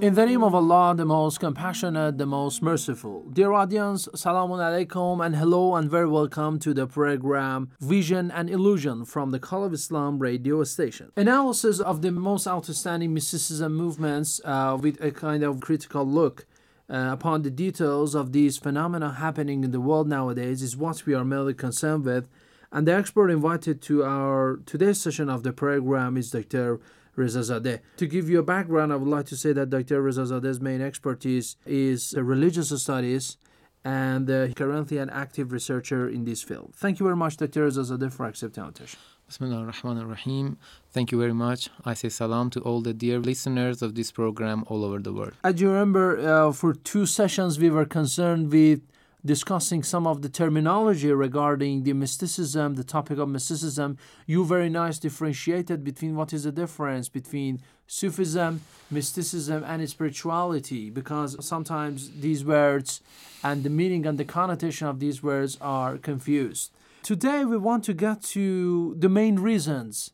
In the name of Allah, the most compassionate, the most merciful. Dear audience, Salamun Alaikum and hello and very welcome to the program Vision and Illusion from the Call of Islam radio station. Analysis of the most outstanding mysticism movements uh, with a kind of critical look uh, upon the details of these phenomena happening in the world nowadays is what we are mainly concerned with. And the expert invited to our today's session of the program is Dr. Rezazadeh. To give you a background, I would like to say that Dr. Rezazadeh's main expertise is religious studies and uh, currently an active researcher in this field. Thank you very much, Dr. Rezazadeh, for accepting our invitation. Bismillah ar-Rahman ar-Rahim. Thank you very much. I say salam to all the dear listeners of this program all over the world. As you remember, uh, for two sessions we were concerned with discussing some of the terminology regarding the mysticism, the topic of mysticism. You very nice differentiated between what is the difference between Sufism, mysticism, and spirituality, because sometimes these words and the meaning and the connotation of these words are confused. Today we want to get to the main reasons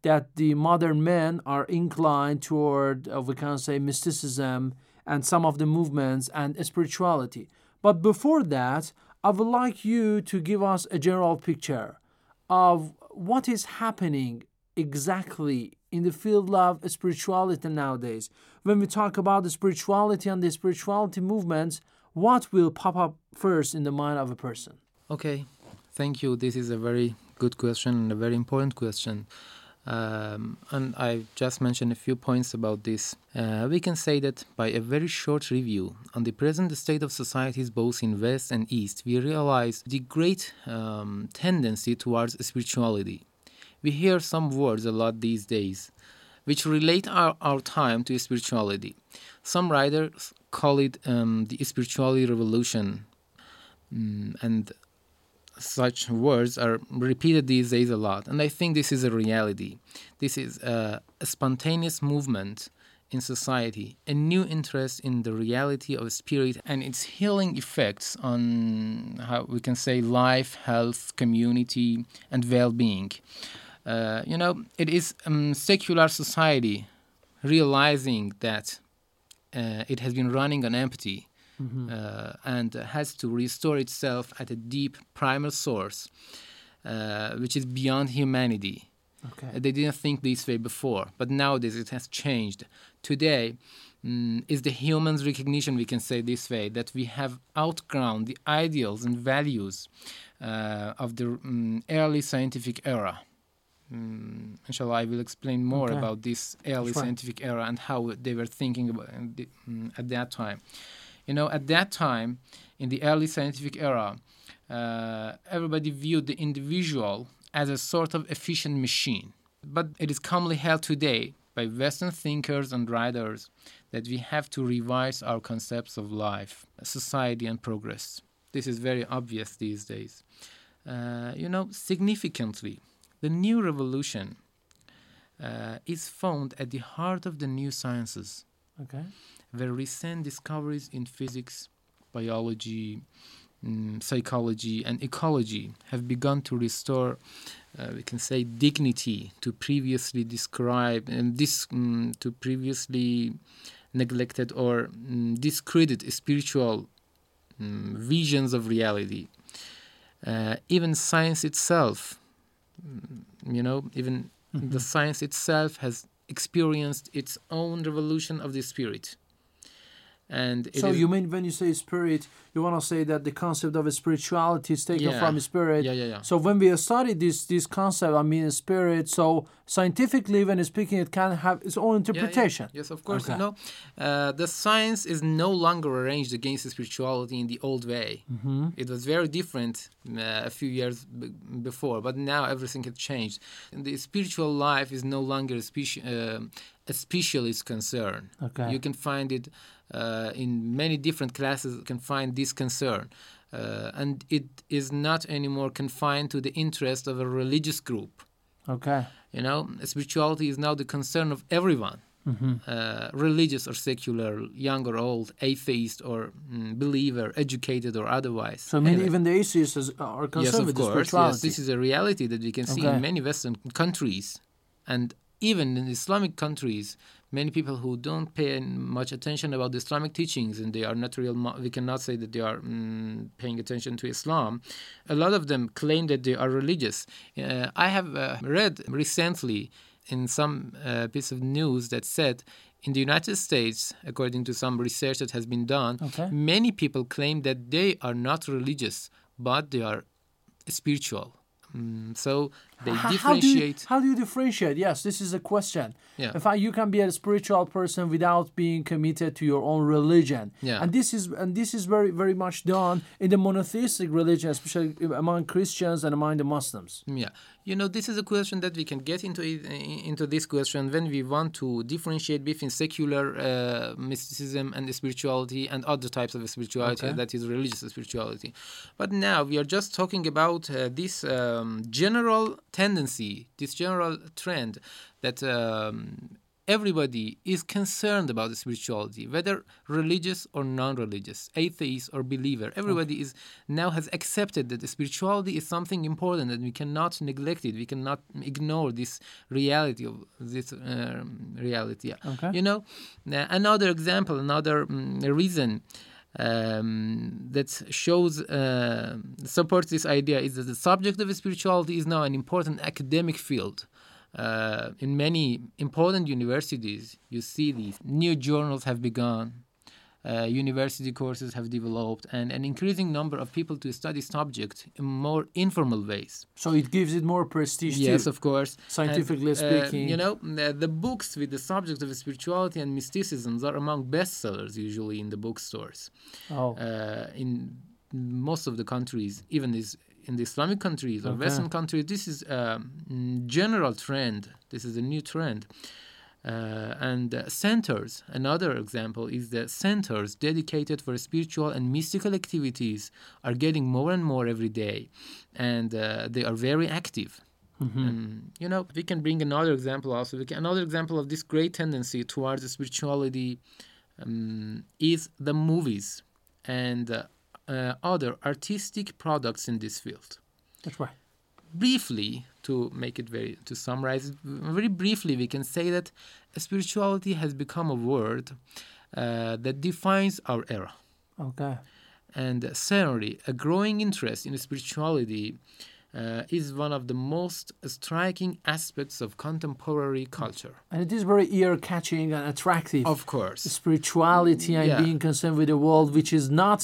that the modern men are inclined toward, uh, we can say, mysticism and some of the movements and spirituality. But before that, I would like you to give us a general picture of what is happening exactly in the field of spirituality nowadays. When we talk about the spirituality and the spirituality movements, what will pop up first in the mind of a person? Okay, thank you. This is a very good question and a very important question. Um, and I just mentioned a few points about this. Uh, we can say that by a very short review on the present state of societies both in West and East, we realize the great um, tendency towards spirituality. We hear some words a lot these days which relate our, our time to spirituality. Some writers call it um, the spirituality revolution, mm, and such words are repeated these days a lot. And I think this is a reality. This is a, a, spontaneous movement in society, a new interest in the reality of spirit and its healing effects on how we can say life, health, community, and well being. Uh, you know, it is a um, secular society realizing that uh, it has been running on empty mm-hmm. uh, and has to restore itself at a deep primal source, uh, which is beyond humanity. Okay. They didn't think this way before, but nowadays it has changed. Today mm, is the human's recognition, we can say this way, that we have outgrown the ideals and values uh, of the mm, early scientific era. Mm, inshallah, I will explain more okay. about this early sure. scientific era and how they were thinking about mm, at that time. You know, at that time, in the early scientific era, uh, everybody viewed the individual as a sort of efficient machine. But it is commonly held today by Western thinkers and writers that we have to revise our concepts of life, society, and progress. This is very obvious these days. Uh, you know, significantly, the new revolution uh, is found at the heart of the new sciences. Okay where recent discoveries in physics, biology, um, psychology, and ecology have begun to restore, uh, we can say, dignity to previously described and this um, to previously neglected or um, discredited spiritual visions of reality. Uh, even science itself you know, even the science itself has experienced its own revolution of the spirit. And so is- you mean when you say spirit, you want to say that the concept of spirituality is taken Yeah. from spirit? Yeah, yeah, yeah. So when we study this this concept, I mean spirit. So scientifically, when speaking, it can have its own Yeah, yeah. interpretation. Yes, of course. Okay. You know, uh, the science is no longer arranged against spirituality in the old way. Mhm. It was very different uh, a few years b- before, but now everything has changed. And the spiritual life is no longer a, speci- uh, a specialist concern. Okay. You can find it uh, in many different classes. You can find this concern. Uh, and it is not anymore confined to the interest of a religious group. Okay. You know, spirituality is now the concern of everyone, Mhm. uh, religious or secular, young or old, atheist or mm, believer, educated or otherwise. So I mean, even the atheists is- are concerned yes, of with course. Yes, this is a reality that we can see Okay. in many Western countries, and even in Islamic countries, many people who don't pay much attention about the Islamic teachings, and they are not real. We cannot say that they are mm, paying attention to Islam. A lot of them claim that they are religious. Uh, I have uh, read recently in some uh, piece of news that said. In the United States, according to some research that has been done, Okay. many people claim that they are not religious, but they are spiritual. Mm, so they H- How do, you, differentiate. how do you differentiate? Yes, this is a question. Yeah. In fact, you can be a spiritual person without being committed to your own religion. Yeah. And this is and this is very very much done in the monotheistic religion, especially among Christians and among the Muslims. Yeah, you know, this is a question that we can get into it, into this question when we want to differentiate between secular uh, mysticism and spirituality and other types of spirituality Okay. that is religious spirituality. But now we are just talking about uh, this um, general tendency, this general trend that um, everybody is concerned about the spirituality, whether religious or non-religious, atheist or believer. Everybody is now has accepted that spirituality is something important and we cannot neglect it. We cannot ignore this reality of this um, reality. Okay. You know, uh, another example, another um, reason um, that shows uh, supports this idea is that the subject of spirituality is now an important academic field. Uh, in many important universities, you see these new journals have begun, uh, university courses have developed, and an increasing number of people to study subject in more informal ways. So it gives it more prestige Yes, too. of course. Scientifically And, uh, speaking. you know, the, the books with the subject of spirituality and mysticisms are among bestsellers usually in the bookstores. Oh. Uh, in most of the countries, even this in the Islamic countries or Okay. Western countries, this is a mm, general trend. This is a new trend. Uh, and uh, centers, another example is that centers dedicated for spiritual and mystical activities are getting more and more every day, and uh, they are very active. Um, you know, we can bring another example also. We can, another example of this great tendency towards spirituality um, is the movies and uh, uh, other artistic products in this field. That's right. Briefly, to make it very to summarize it very briefly, we can say that spirituality has become a word uh, that defines our era. Okay. And certainly, a growing interest in spirituality uh, is one of the most striking aspects of contemporary culture. And it is very ear catching and attractive. Of course. Spirituality and Yeah. being concerned with the world, which is not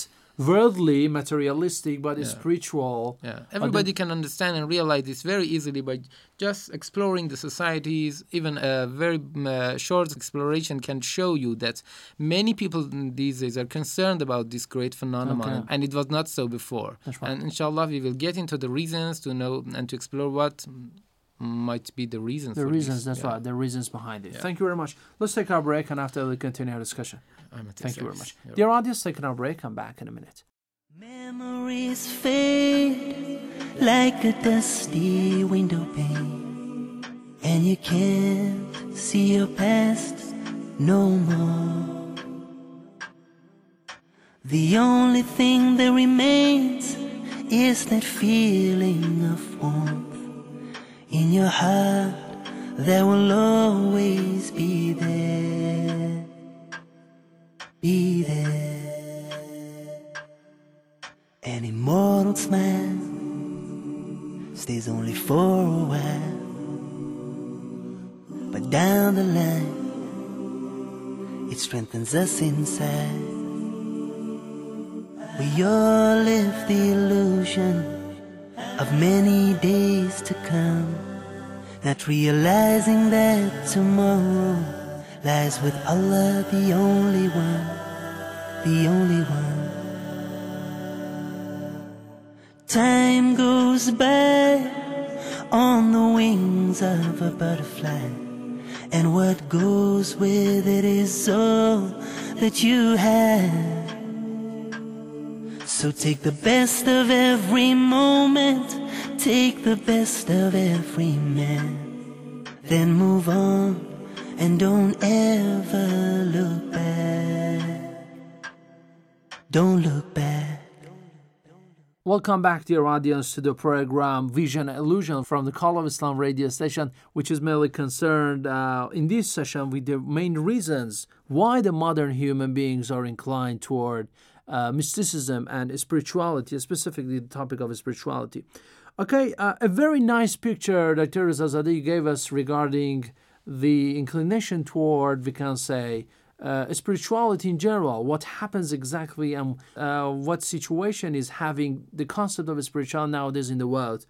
worldly, materialistic, but Yeah. spiritual. Yeah, everybody can understand and realize this very easily by just exploring the societies. Even a very uh, short exploration can show you that many people these days are concerned about this great phenomenon, Okay. and it was not so before. That's right. And inshallah, we will get into the reasons to know and to explore what might be the reasons. the for reasons, this. that's Yeah. right, the reasons behind it. Yeah. Thank you very much. Let's take our break, and after we'll continue our discussion. I'm at Thank you very much. You're Dear audience, taking our break. Come back in a minute. Memories fade like a dusty window pane, and you can't see your past no more. The only thing that remains is that feeling of warmth in your heart that will always be there. Be there. An immortal smile stays only for a while. But down the line. It strengthens us inside. We all live the illusion of many days to come, not realizing that tomorrow lies with Allah, the only one, the only one. Time goes by on the wings of a butterfly, and what goes with it is all that you have. So take the best of every moment, take the best of every man, then move on and don't ever look back. Don't look back. Welcome back, dear audience, to the program Vision Illusion from the Call of Islam radio station, which is mainly concerned uh, in this session with the main reasons why the modern human beings are inclined toward uh, mysticism and spirituality, specifically the topic of spirituality. Okay, uh, a very nice picture Dr. Zazadi gave us regarding the inclination toward, we can say, uh, spirituality in general, what happens exactly and uh, what situation is having the concept of spirituality nowadays in the world.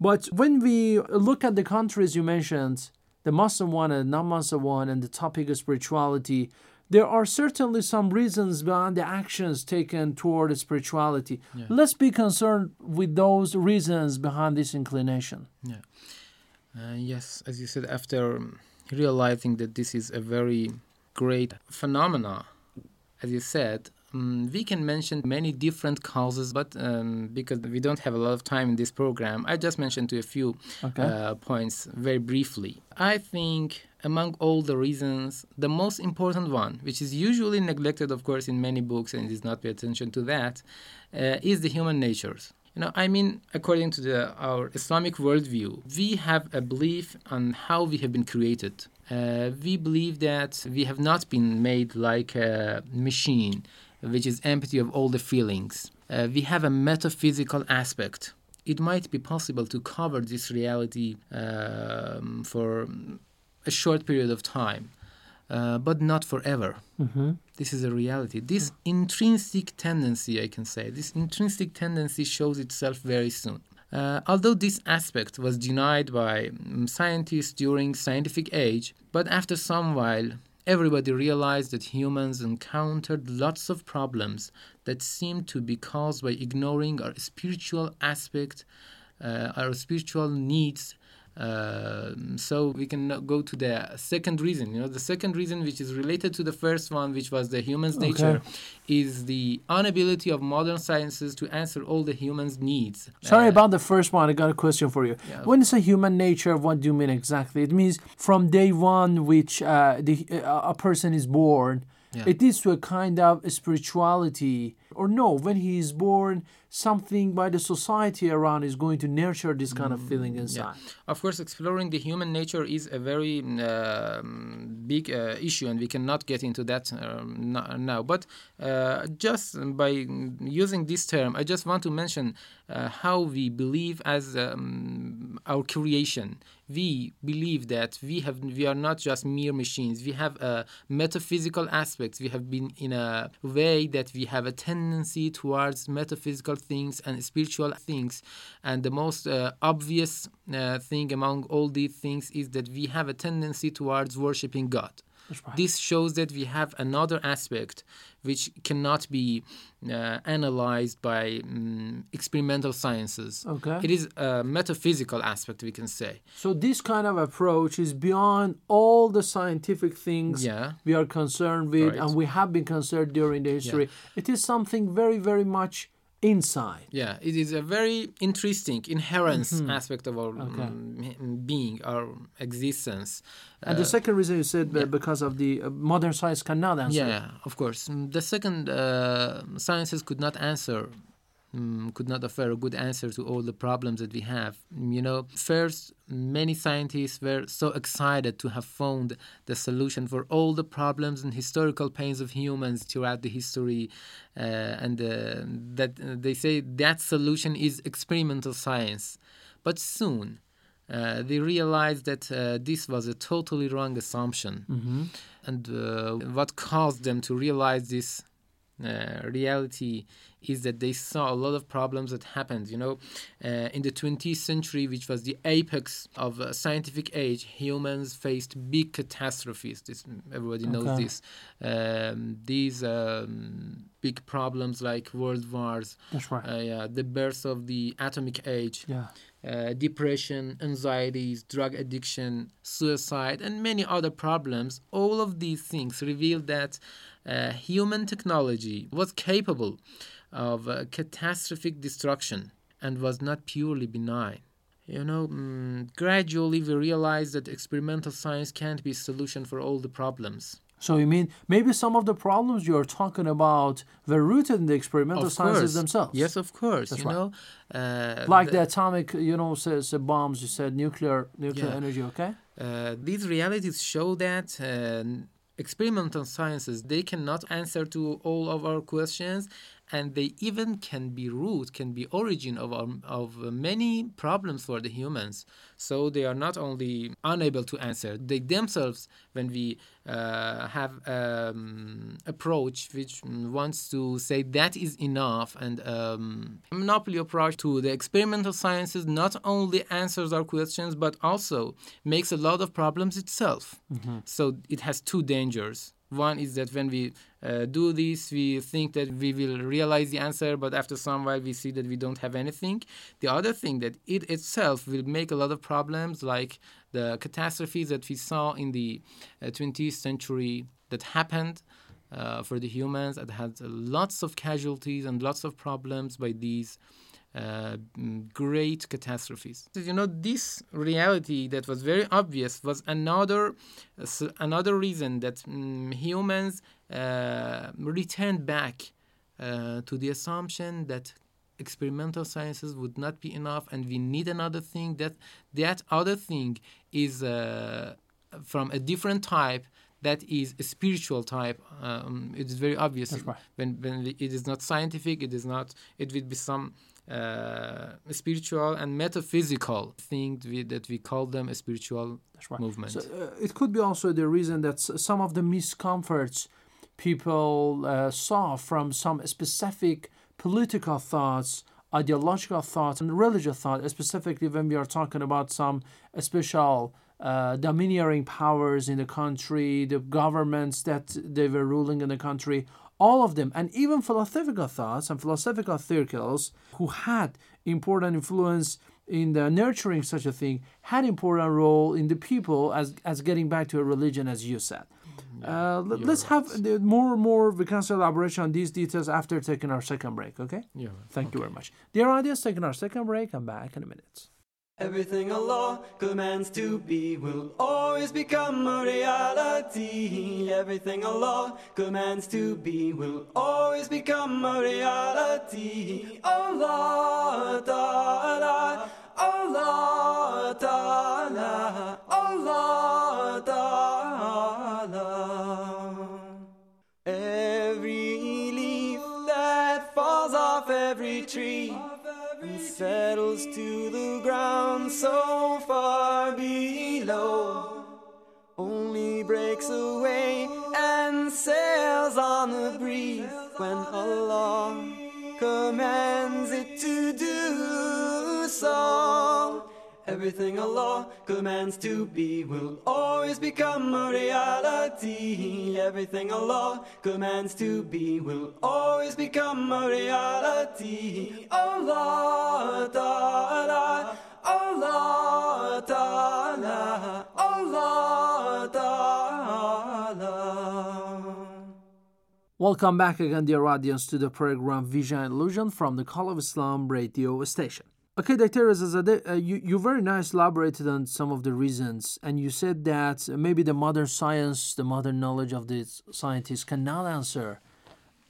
But when we look at the countries you mentioned, the Muslim one and non-Muslim one, and the topic of spirituality, there are certainly some reasons behind the actions taken toward spirituality. Yeah. Let's be concerned with those reasons behind this inclination. Yeah. Uh, yes, as you said, after realizing that this is a very great phenomena, as you said, um, we can mention many different causes, but um, because we don't have a lot of time in this program, I just mentioned to a few Okay. uh, points very briefly. I think among all the reasons, the most important one, which is usually neglected, of course, in many books and is not pay attention to that, uh, is the human natures. You know, I mean, according to the, our Islamic worldview, we have a belief on how we have been created. Uh, we believe that we have not been made like a machine, which is empty of all the feelings. Uh, we have a metaphysical aspect. It might be possible to cover this reality um, for a short period of time, uh, but not forever. Mm-hmm. This is a reality. This intrinsic tendency, I can say, this intrinsic tendency shows itself very soon. Uh, although this aspect was denied by mm, scientists during scientific age, but after some while, everybody realized that humans encountered lots of problems that seemed to be caused by ignoring our spiritual aspect, uh, our spiritual needs, uh, so we can go to the second reason. You know, the second reason, which is related to the first one, which was the human's Okay. nature, is the inability of modern sciences to answer all the human's needs. Sorry Uh, about the first one. I got a question for you. Yeah. When you say human nature, what do you mean exactly? It means from day one, which uh, the, uh, a person is born, Yeah. it leads to a kind of spirituality. Or no, when he is born, something by the society around is going to nurture this kind of feeling inside. Of course, exploring the human nature is a very um, big uh, issue, and we cannot get into that um, now. But uh, just by using this term, I just want to mention uh, how we believe as um, our creation. We believe that we have we are not just mere machines. We have a metaphysical aspects. We have been in a way that we have a tendency towards metaphysical things and spiritual things. And the most uh, obvious uh, thing among all these things is that we have a tendency towards worshiping God. Right. This shows that we have another aspect which cannot be uh, analyzed by mm, experimental sciences. Okay. It is a metaphysical aspect, we can say. So this kind of approach is beyond all the scientific things Yeah. we are concerned with, Right. and we have been concerned during the history. It is something very, very much inside. Yeah, it is a very interesting inherence Mhm. aspect of our Okay. mm, being, our existence. And Uh, the second reason you said uh, because of the uh, modern science cannot answer. Yeah, of course. Mm, The second, uh, sciences could not answer, mm, could not offer a good answer to all the problems that we have. You know, first, many scientists were so excited to have found the solution for all the problems and historical pains of humans throughout the history, uh, and uh, that uh, they say that solution is experimental science. But soon, uh, they realized that uh, this was a totally wrong assumption. Mm-hmm. And uh, what caused them to realize this uh, reality is that they saw a lot of problems that happened. You know, uh, in the 20th century, which was the apex of uh, scientific age, humans faced big catastrophes. This everybody knows Okay. this. Um, these um, big problems like world wars, That's right. uh, yeah, the birth of the atomic age, yeah. uh, depression, anxieties, drug addiction, suicide, and many other problems, all of these things reveal that uh, human technology was capable of uh, catastrophic destruction and was not purely benign. You know, mm, gradually we realized that experimental science can't be a solution for all the problems. So you mean maybe some of the problems you're talking about were rooted in the experimental Of sciences course. themselves? Yes, of course. That's you right. know, uh, Like the- the atomic, you know, says bombs. You said nuclear, nuclear Yeah. energy. Okay. Uh, these realities show that uh, experimental sciences. They cannot answer to all of our questions and they even can be root can be origin of our, of many problems for the humans. So they are not only unable to answer. They themselves when we uh, have um, approach which wants to say that is enough and um, monopoly approach to the experimental sciences not only answers our questions but also makes a lot of problems itself. So it has two dangers one is that when we uh, do this, we think that we will realize the answer, but after some while we see that we don't have anything. The other thing that it itself will make a lot of problems, like the catastrophes that we saw in the uh, 20th century that happened uh, for the humans, that had lots of casualties and lots of problems by these uh, mm, great catastrophes. You know, this reality that was very obvious was another uh, another reason that mm, humans uh, returned back uh, to the assumption that experimental sciences would not be enough and we need another thing that that other thing is uh, from a different type that is a spiritual type um, it is very obvious That's right. when when it is not scientific it is not it will be some uh, spiritual and metaphysical thing we, that we call them a spiritual right. movement So uh, it could be also the reason that s- some of the miscomforts people uh, saw from some specific political thoughts, ideological thoughts, and religious thoughts, specifically when we are talking about some special uh, domineering powers in the country, the governments that they were ruling in the country, all of them, and even philosophical thoughts and philosophical circles who had important influence in the nurturing such a thing had important role in the people as as getting back to a religion as you said. Uh, let, us have the more more we can say elaboration on these details after taking our second break okay? Yeah thank you very much. Dear audience taking our second break i'm back in a minute Everything Allah commands to be will always become a reality. Everything Allah commands to be will always become a reality. Oh Allah Ta'ala, Allah Ta'ala, settles to the ground so far below only breaks away and sails on the breeze when Allah commands it to do so. Everything Allah commands to be will always become a reality. Everything Allah commands to be will always become a reality. Oh, Allah oh, Ta'ala, Allah oh, Ta'ala, Allah Ta'ala. welcome back again dear audience to the program vision illusion from the call of islam radio station Okay, Dr. Rezazadeh, uh, you, you very nice elaborated on some of the reasons, and you said that maybe the modern science, the modern knowledge of the scientists cannot answer,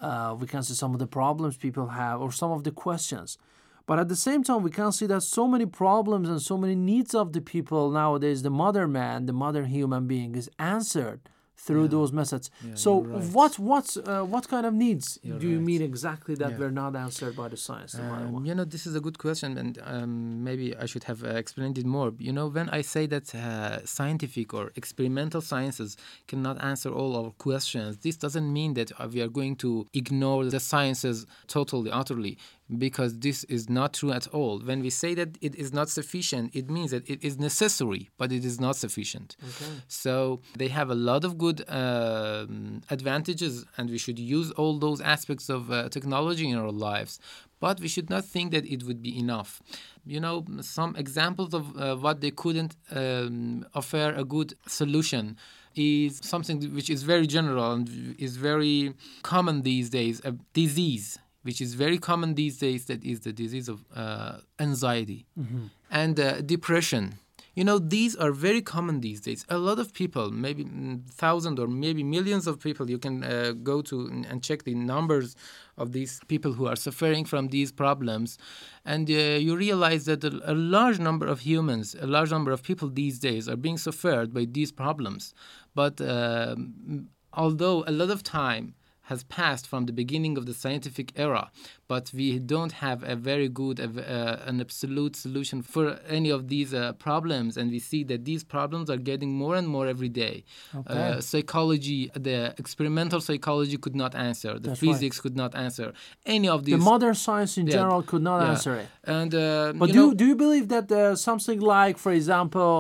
uh, we can see some of the problems people have or some of the questions. But at the same time, we can see that so many problems and so many needs of the people nowadays, the modern man, the modern human being, is answered through Yeah. those methods. Yeah, so right. what what uh, what kind of needs You're do you right. mean exactly that Yeah. were not answered by the science? no Um, you know, this is a good question, and um, maybe I should have uh, explained it more. You know, when I say that uh, scientific or experimental sciences cannot answer all our questions, this doesn't mean that uh, we are going to ignore the sciences totally, utterly, because this is not true at all. When we say that it is not sufficient, it means that it is necessary, but it is not sufficient. Okay. So they have a lot of good um, advantages, and we should use all those aspects of uh, technology in our lives. But we should not think that it would be enough. You know, some examples of uh, what they couldn't um, offer a good solution is something which is very general and is very common these days a disease which is very common these days that is the disease of uh, anxiety and uh, depression. You know these are very common these days. A lot of people maybe mm, thousand or maybe millions of people you can uh, go to and check the numbers of these people who are suffering from these problems. And uh, you realize that a, a large number of humans a large number of people these days are being suffered by these problems. But um, although a lot of time has passed from the beginning of the scientific era, but we don't have a very good, uh, an absolute solution for any of these uh, problems, and we see that these problems are getting more and more every day. Okay. Uh, psychology, the experimental psychology could not answer, the That's right. physics could not answer any of these. the modern science in Yeah, general could not yeah. answer it. And uh, But you do know, do you believe that uh, something like, for example,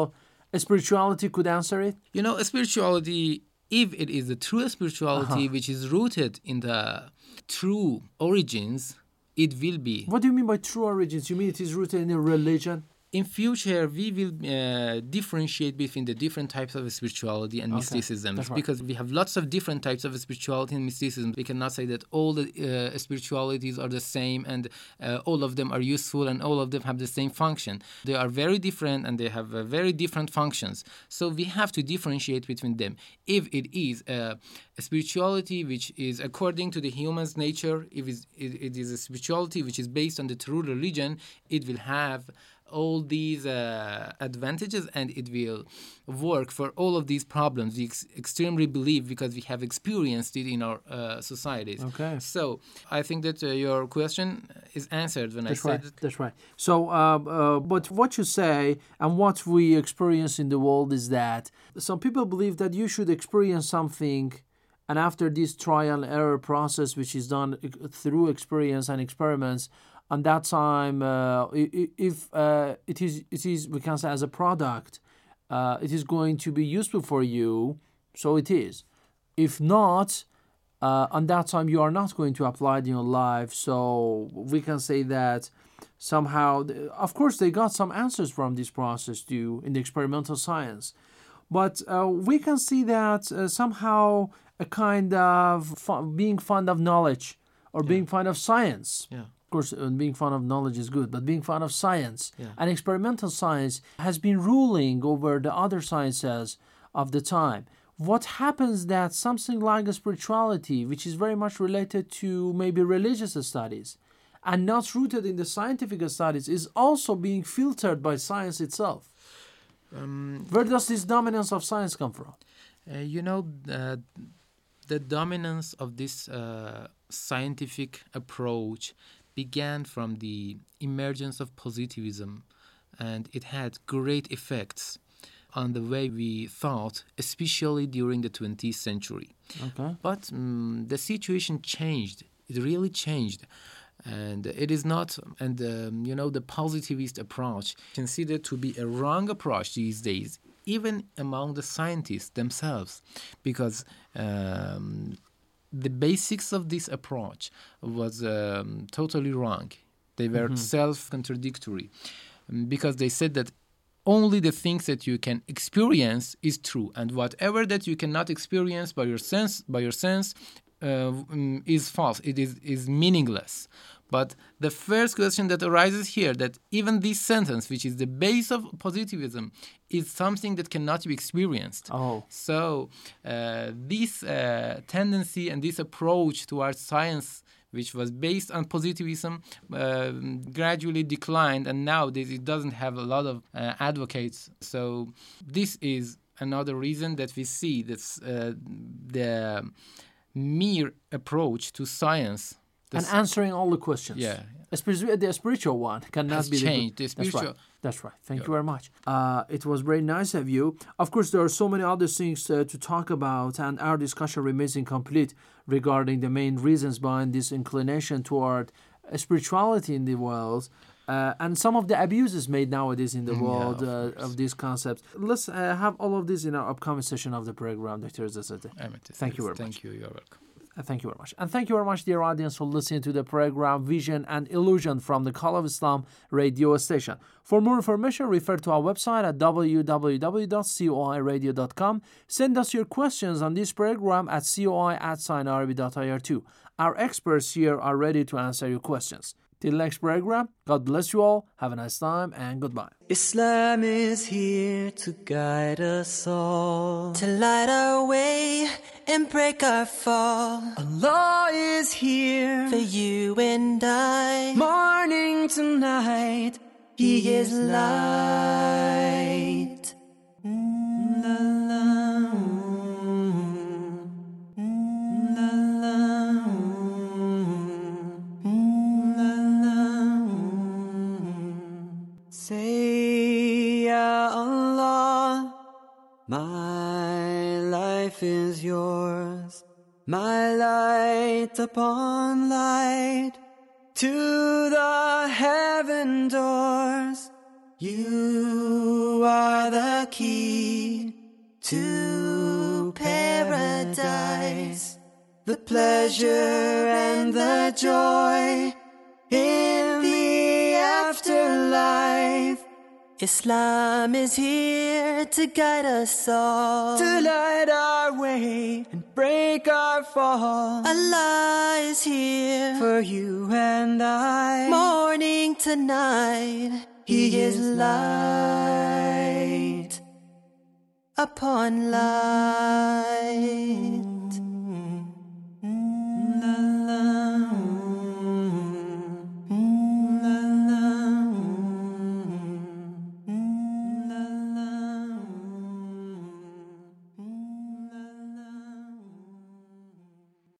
a spirituality could answer it? You know, a spirituality, if it is the true spirituality Uh-huh. which is rooted in the true origins, it will be. What do you mean by true origins? You mean it is rooted in a religion? In future, we will uh, differentiate between the different types of spirituality and Okay, mysticism right. because we have lots of different types of spirituality and mysticism. We cannot say that all the uh, spiritualities are the same and uh, all of them are useful and all of them have the same function. They are very different and they have uh, very different functions. So we have to differentiate between them. If it is uh, a spirituality which is according to the human's nature, if it is a spirituality which is based on the true religion, it will have all these uh, advantages and it will work for all of these problems. We ex- extremely believe because we have experienced it in our uh, societies. Okay. So I think that uh, your question is answered when That's I said right. that That's right. So, uh, uh, but what you say and what we experience in the world is that some people believe that you should experience something, and after this trial and error process, which is done uh, through experience and experiments, and that time, uh, if uh, it is, it is, we can say as a product, uh, it is going to be useful for you. So it is. If not, uh, on that time you are not going to apply it in your life so we can say that somehow of course they got some answers from this process too in the experimental science but uh, we can see that uh, somehow a kind of fun, being fond of knowledge or being fond of science Yeah. Of course uh, being fond of knowledge is good but being fond of science Yeah. and experimental science has been ruling over the other sciences of the time. What happens that something like a spirituality which is very much related to maybe religious studies and not rooted in the scientific studies is also being filtered by science itself? Um, where does this dominance of science come from? Uh, you know, uh, the dominance of this uh, scientific approach began from the emergence of positivism, and it had great effects on the way we thought, especially during the 20th century. okay But mm the situation changed. It really changed. And it is not, and um, you know, the positivist approach considered to be a wrong approach these days, even among the scientists themselves, because um, the basics of this approach was um, totally wrong. They were self-contradictory um, because they said that only the things that you can experience is true, and whatever that you cannot experience by your sense, by your sense, uh, mm, is false. It is is meaningless. But the first question that arises here that even this sentence, which is the base of positivism, is something that cannot be experienced. oh So uh, this uh, tendency and this approach towards science, which was based on positivism, uh, gradually declined, and nowadays it doesn't have a lot of uh, advocates. So this is another reason that we see that uh, the mere approach to science and answering all the questions. Yeah. Especially the spiritual one cannot be the- changed. The That's right. That's right. Thank Yeah. you very much. Uh, it was very nice of you. Of course, there are so many other things uh, to talk about, and our discussion remains incomplete regarding the main reasons behind this inclination toward uh, spirituality in the world. Uh, and some of the abuses made nowadays in the Yeah, world of uh, of these concepts. Let's uh, have all of this in our upcoming session of the program, Dr. Amethyst. Thank you very much. Thank you. You're welcome. Thank you very much. And thank you very much, dear audience, for listening to the program Vision and Illusion from the Call of Islam radio station. For more information, refer to our website at www.coiradio.com. Send us your questions on this program at coi at signarabi.ir2. Our experts here are ready to answer your questions. Till next program, God bless you all. Have a nice time and goodbye. Islam is here to guide us all, to light our way and break our fall. Allah is here for you and I, morning to night. He is light. Mm, la, la, my light upon light to the heaven doors. You are the key to paradise, the pleasure and the joy Islam is here to guide us all, to light our way and break our fall. Allah is here for you and I, morning to night. He is light upon light.